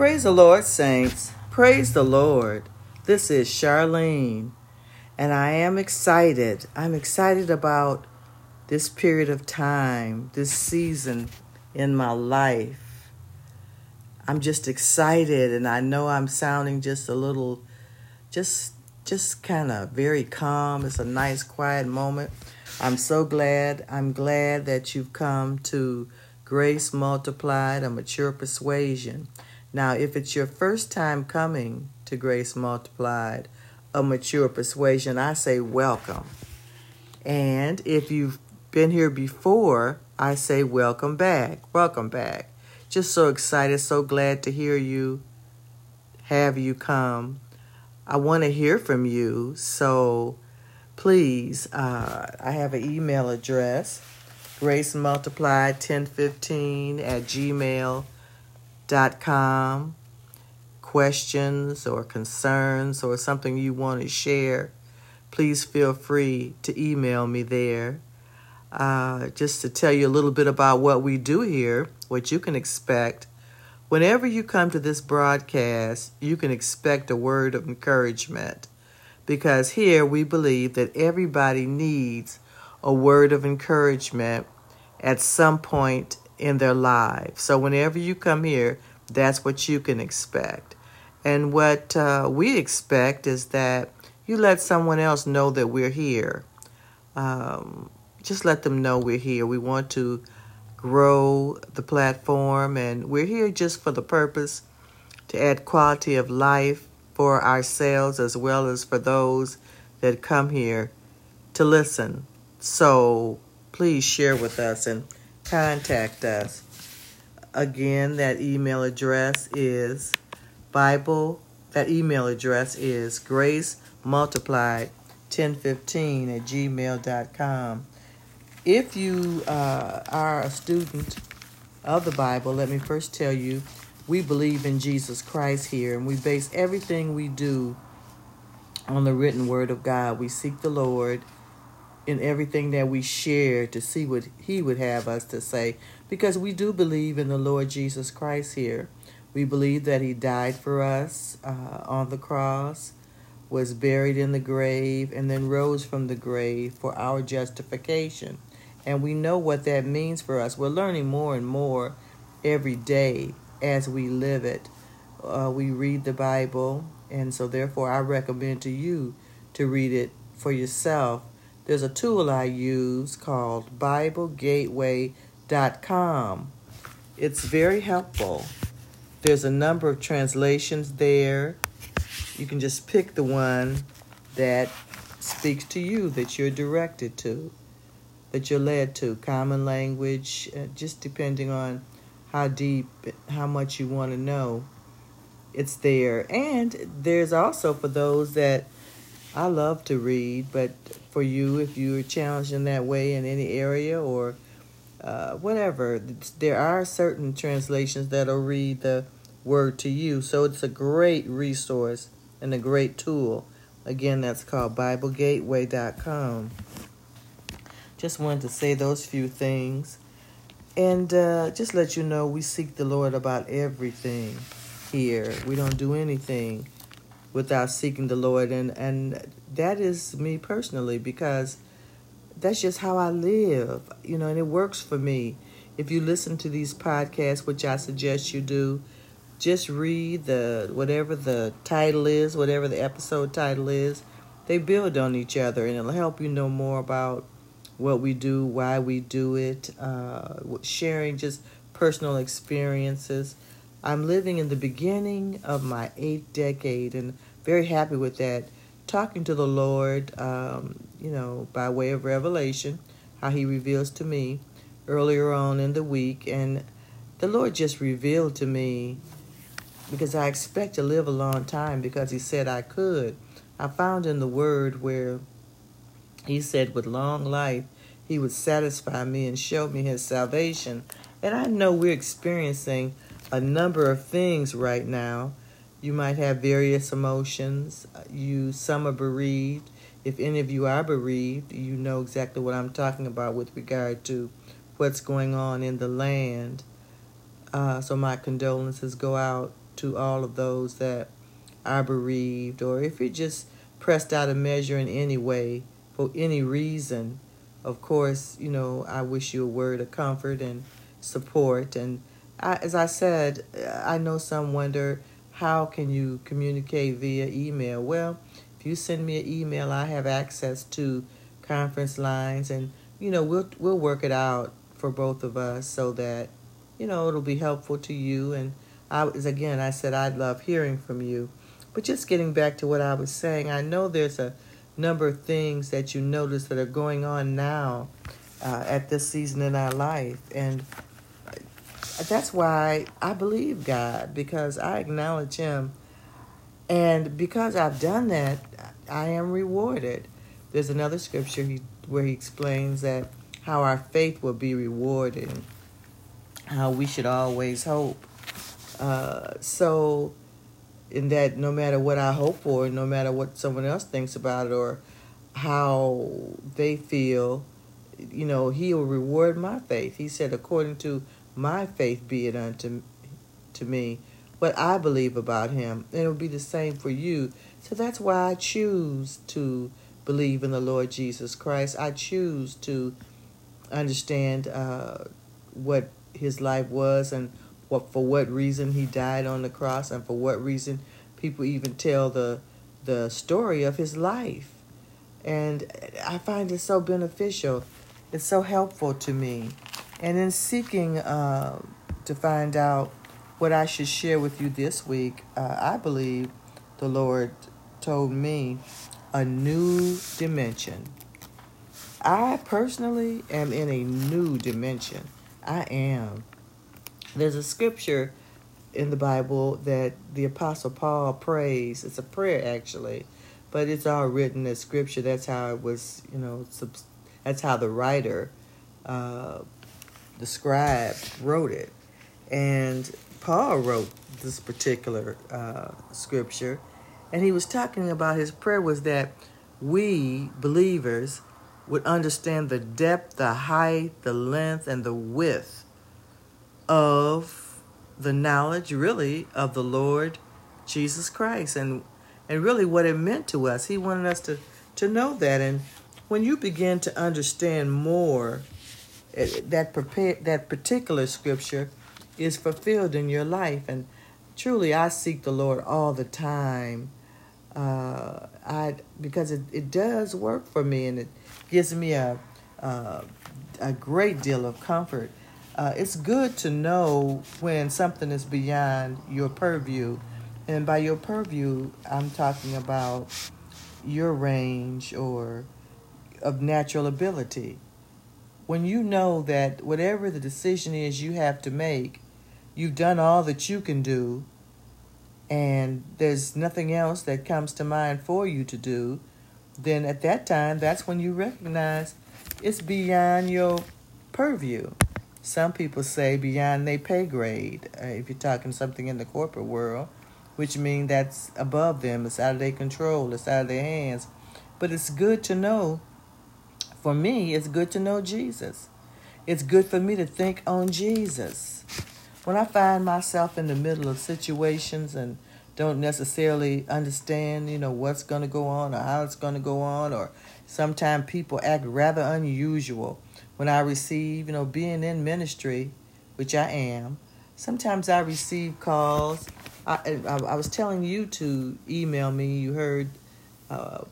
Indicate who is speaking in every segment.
Speaker 1: Praise the Lord, saints. Praise the Lord. This is Charlene, and I am excited. I'm excited about this period of time, this season in my life. I'm just excited, and I know I'm sounding just a little, just, just kind of very calm. It's a nice, quiet moment. I'm so glad. I'm glad that you've come to Grace Multiplied, a mature persuasion. Now, if it's your first time coming to Grace Multiplied, a mature persuasion, I say welcome. And if you've been here before, I say welcome back. Welcome back. Just so excited, so glad to hear you, have you come. I want to hear from you, so please, uh, I have an email address, grace multiplied 1015 at com. Questions or concerns or something you want to share, please feel free to email me there. Uh, just to tell you a little bit about what we do here, what you can expect. Whenever you come to this broadcast, you can expect a word of encouragement because here we believe that everybody needs a word of encouragement at some point in their lives. So whenever you come here, that's what you can expect. And what uh, we expect is that you let someone else know that we're here. Um, just let them know we're here. We want to grow the platform, and we're here just for the purpose to add quality of life for ourselves as well as for those that come here to listen. So please share with us and contact us. Again, that email address is Bible. That email address is grace multiplied 1015 at gmail.com. If you uh, are a student of the Bible, let me first tell you we believe in Jesus Christ here and we base everything we do on the written word of God. We seek the Lord in everything that we share to see what He would have us to say, because we do believe in the Lord Jesus Christ here. We believe that He died for us uh, on the cross, was buried in the grave, and then rose from the grave for our justification. And we know what that means for us. We're learning more and more every day as we live it. Uh, we read the Bible, and so therefore I recommend to you to read it for yourself there's a tool I use called BibleGateway.com. It's very helpful. There's a number of translations there. You can just pick the one that speaks to you, that you're directed to, that you're led to. Common language, uh, just depending on how deep, how much you want to know. It's there. And there's also for those that I love to read, but for you, if you're challenged in that way in any area or uh, whatever, there are certain translations that'll read the word to you. So it's a great resource and a great tool. Again, that's called BibleGateway.com. Just wanted to say those few things. And uh, just let you know we seek the Lord about everything here. We don't do anything without seeking the Lord. And, and that is me personally because that's just how I live, you know, and it works for me. If you listen to these podcasts, which I suggest you do, just read the whatever the title is, whatever the episode title is. They build on each other, and it'll help you know more about what we do, why we do it, uh, sharing just personal experiences. I'm living in the beginning of my eighth decade and very happy with that. Talking to the Lord, um, you know, by way of revelation, how He reveals to me earlier on in the week. And the Lord just revealed to me because I expect to live a long time because He said I could. I found in the Word where He said, with long life, He would satisfy me and show me His salvation. And I know we're experiencing a number of things right now. You might have various emotions. You some are bereaved. If any of you are bereaved, you know exactly what I'm talking about with regard to what's going on in the land. Uh, so my condolences go out to all of those that are bereaved, or if you're just pressed out of measure in any way for any reason, of course, you know, I wish you a word of comfort and support. And I, as I said, I know some wonder how can you communicate via email? Well, if you send me an email, I have access to conference lines, and you know we'll we'll work it out for both of us so that you know it'll be helpful to you. And I was again, I said I'd love hearing from you. But just getting back to what I was saying, I know there's a number of things that you notice that are going on now uh, at this season in our life, and that's why I believe God because I acknowledge Him. And because I've done that, I am rewarded. There's another scripture he, where he explains that how our faith will be rewarded, how we should always hope. Uh, so, in that, no matter what I hope for, no matter what someone else thinks about it or how they feel, you know, he will reward my faith. He said, according to my faith be it unto to me what I believe about him. And it will be the same for you. So that's why I choose to believe in the Lord Jesus Christ. I choose to understand uh, what his life was and what for what reason he died on the cross and for what reason people even tell the the story of his life. And I find it so beneficial. It's so helpful to me. And in seeking uh, to find out what I should share with you this week, uh, I believe the Lord told me a new dimension. I personally am in a new dimension. I am. There's a scripture in the Bible that the Apostle Paul prays. It's a prayer, actually, but it's all written as scripture. That's how it was, you know, that's how the writer uh, the scribe wrote it. And Paul wrote this particular uh, scripture, and he was talking about his prayer was that we believers would understand the depth, the height, the length, and the width of the knowledge, really, of the Lord Jesus Christ, and and really what it meant to us. He wanted us to to know that, and when you begin to understand more that prepare, that particular scripture is fulfilled in your life. And truly I seek the Lord all the time. Uh, I because it, it does work for me and it gives me a uh, a great deal of comfort. Uh, it's good to know when something is beyond your purview. And by your purview I'm talking about your range or of natural ability when you know that whatever the decision is you have to make, you've done all that you can do, and there's nothing else that comes to mind for you to do, then at that time, that's when you recognize it's beyond your purview. Some people say beyond their pay grade, uh, if you're talking something in the corporate world, which means that's above them, it's out of their control, it's out of their hands. But it's good to know for me, it's good to know Jesus. It's good for me to think on Jesus. When I find myself in the middle of situations and don't necessarily understand, you know, what's going to go on or how it's going to go on, or sometimes people act rather unusual. When I receive, you know, being in ministry, which I am, sometimes I receive calls. I, I, I was telling you to email me. You heard uh,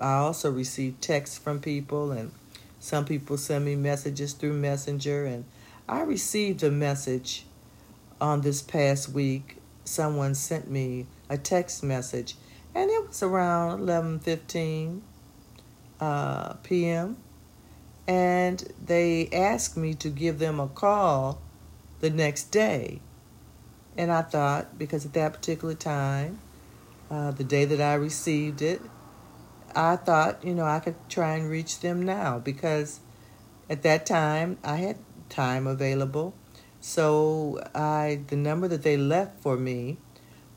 Speaker 1: I also receive texts from people, and some people send me messages through Messenger. And I received a message on this past week. Someone sent me a text message, and it was around 11:15 uh, p.m. And they asked me to give them a call the next day. And I thought, because at that particular time, uh, the day that I received it, I thought, you know, I could try and reach them now because at that time I had time available. So I the number that they left for me,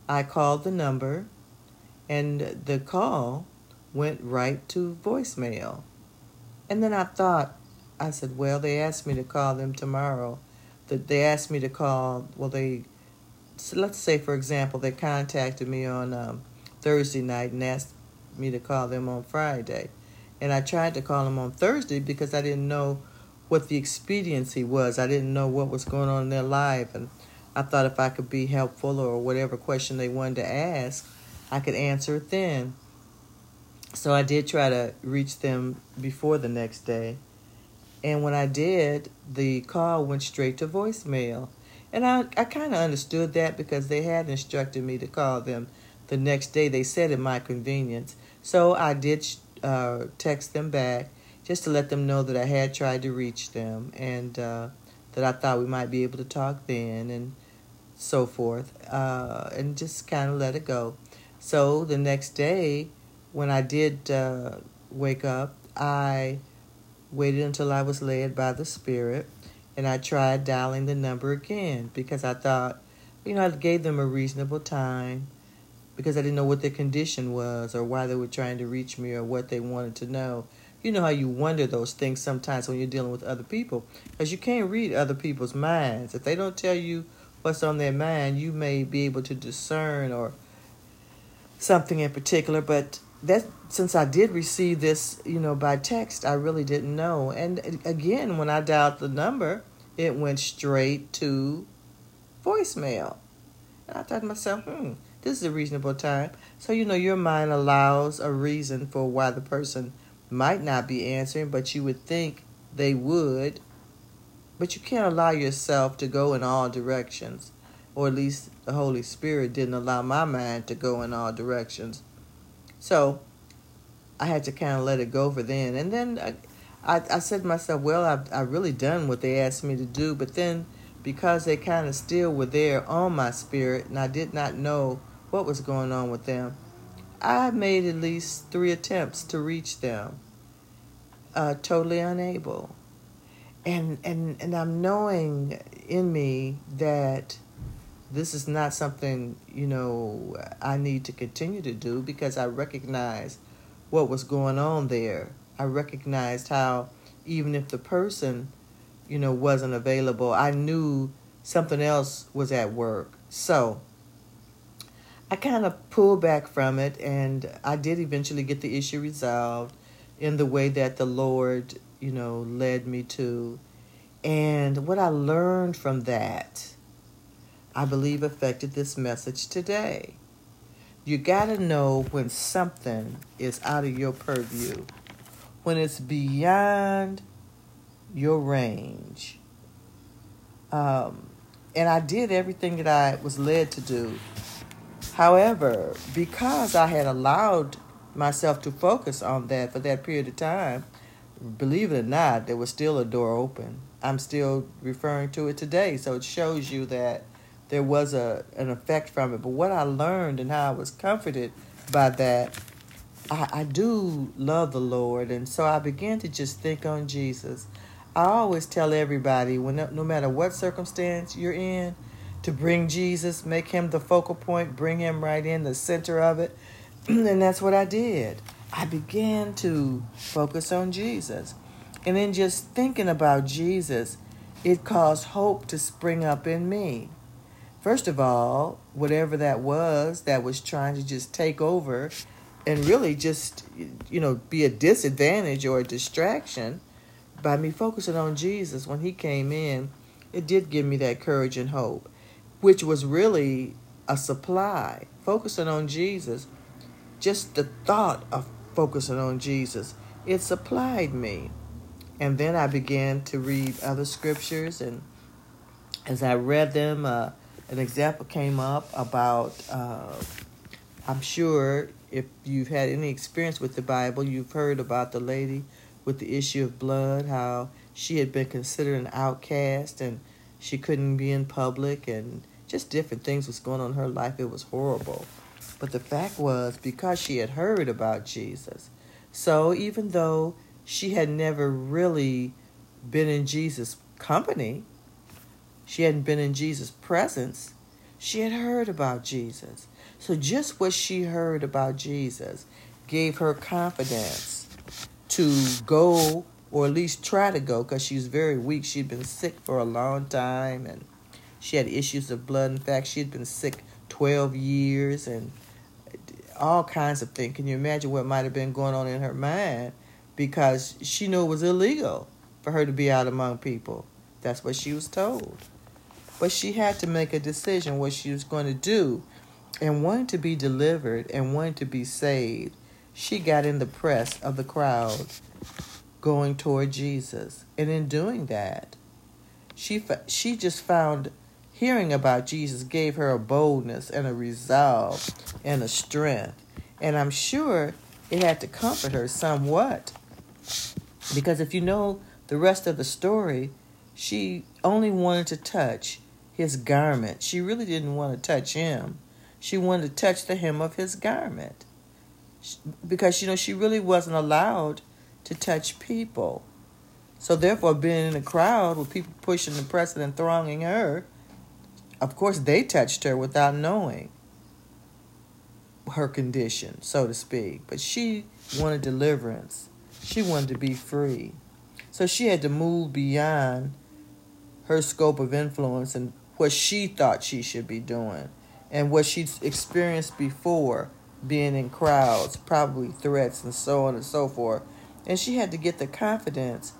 Speaker 1: I called the number and the call went right to voicemail. And then I thought I said, well, they asked me to call them tomorrow. That they asked me to call, well they so let's say, for example, they contacted me on um, Thursday night and asked me to call them on Friday. And I tried to call them on Thursday because I didn't know what the expediency was. I didn't know what was going on in their life. And I thought if I could be helpful or whatever question they wanted to ask, I could answer it then. So I did try to reach them before the next day. And when I did, the call went straight to voicemail. And I, I kind of understood that because they had instructed me to call them the next day. They said at my convenience. So I did uh, text them back just to let them know that I had tried to reach them and uh, that I thought we might be able to talk then and so forth. Uh, and just kind of let it go. So the next day, when I did uh, wake up, I waited until I was led by the Spirit and I tried dialing the number again because I thought, you know, I gave them a reasonable time because I didn't know what their condition was or why they were trying to reach me or what they wanted to know. You know how you wonder those things sometimes when you're dealing with other people because you can't read other people's minds. If they don't tell you what's on their mind, you may be able to discern or something in particular, but that since I did receive this, you know, by text, I really didn't know. And again, when I dialed the number, it went straight to voicemail. And I thought to myself, hmm, this is a reasonable time. So, you know, your mind allows a reason for why the person might not be answering, but you would think they would. But you can't allow yourself to go in all directions. Or at least the Holy Spirit didn't allow my mind to go in all directions. So I had to kind of let it go for then. And then I, I, I said to myself, well, I've, I've really done what they asked me to do. But then because they kind of still were there on my spirit and I did not know what was going on with them, I made at least three attempts to reach them, uh, totally unable. And, and, and I'm knowing in me that this is not something, you know, I need to continue to do because I recognize what was going on there. I recognized how even if the person, you know, wasn't available, I knew something else was at work. So I kind of pulled back from it and I did eventually get the issue resolved in the way that the Lord, you know, led me to. And what I learned from that I believe affected this message today. You got to know when something is out of your purview, when it's beyond your range. Um, and I did everything that I was led to do. However, because I had allowed myself to focus on that for that period of time, believe it or not, there was still a door open. I'm still referring to it today. So it shows you that there was a an effect from it. But what I learned and how I was comforted by that, I, I do love the Lord, and so I began to just think on Jesus. I always tell everybody, when no matter what circumstance you're in, to bring Jesus, make him the focal point, bring him right in the center of it, and that's what I did. I began to focus on Jesus. And then just thinking about Jesus, it caused hope to spring up in me. First of all, whatever that was that was trying to just take over and really just, you know, be a disadvantage or a distraction by me focusing on Jesus when he came in, it did give me that courage and hope, which was really a supply. Focusing on Jesus, just the thought of focusing on Jesus, it supplied me. And then I began to read other scriptures, and as I read them, uh, an example came up about, uh, I'm sure if you've had any experience with the Bible, you've heard about the lady with the issue of blood, how she had been considered an outcast and she couldn't be in public and just different things was going on in her life. It was horrible. But the fact was, because she had heard about Jesus, so even though she had never really been in Jesus' company, she hadn't been in Jesus' presence. She had heard about Jesus. So just what she heard about Jesus gave her confidence to go or at least try to go because she was very weak. She'd been sick for a long time and She had issues of blood. In fact, she had been sick 12 years and all kinds of things. Can you imagine what might have been going on in her mind? Because she knew it was illegal for her to be out among people. That's what she was told. But she had to make a decision what she was going to do. And wanting to be delivered and wanting to be saved, she got in the press of the crowd going toward Jesus. And in doing that, she she just found hearing about Jesus gave her a boldness and a resolve and a strength. And I'm sure it had to comfort her somewhat. Because if you know the rest of the story, she only wanted to touch his garment. She really didn't want to touch him. She wanted to touch the hem of his garment. Because, you know, she really wasn't allowed to touch people. So, therefore, being in a crowd with people pushing and pressing and thronging her, of course, they touched her without knowing her condition, so to speak. But she wanted deliverance, she wanted to be free. So, she had to move beyond her scope of influence and what she thought she should be doing and what she'd experienced before being in crowds, probably threats and so on and so forth. And she had to get the confidence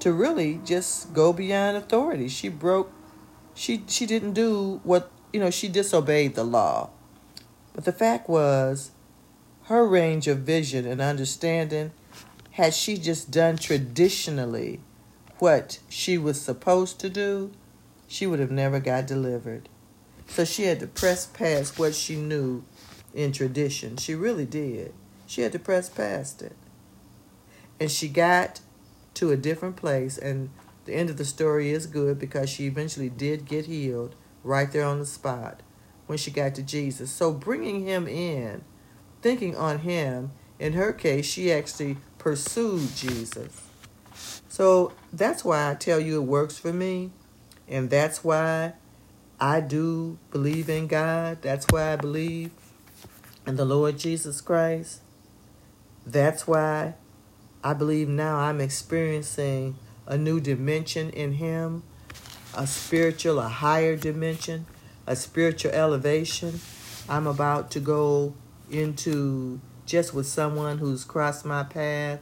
Speaker 1: to really just go beyond authority. She broke she she didn't do what you know, she disobeyed the law. But the fact was her range of vision and understanding had she just done traditionally what she was supposed to do, she would have never got delivered. So she had to press past what she knew in tradition. She really did. She had to press past it. And she got to a different place, and the end of the story is good because she eventually did get healed right there on the spot when she got to Jesus. So bringing him in, thinking on him, in her case, she actually pursued Jesus. So that's why I tell you it works for me. And that's why I do believe in God. That's why I believe in the Lord Jesus Christ. That's why I believe now I'm experiencing a new dimension in Him, a spiritual, a higher dimension, a spiritual elevation. I'm about to go into just with someone who's crossed my path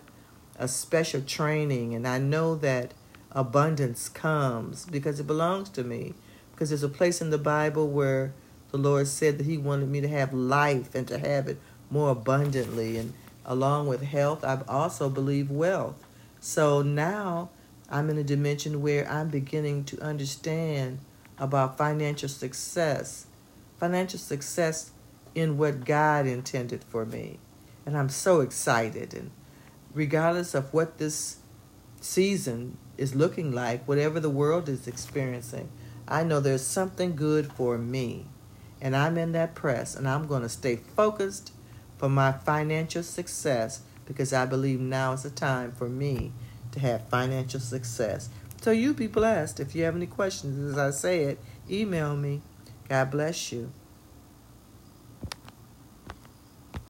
Speaker 1: a special training, and I know that abundance comes because it belongs to me. Because there's a place in the Bible where the Lord said that He wanted me to have life and to have it more abundantly. And along with health, I also believe wealth. So now I'm in a dimension where I'm beginning to understand about financial success, financial success in what God intended for me. And I'm so excited. And regardless of what this season is looking like, whatever the world is experiencing, I know there's something good for me. And I'm in that press, and I'm going to stay focused for my financial success because I believe now is the time for me to have financial success. So you be blessed. If you have any questions, as I say it, email me. God bless you.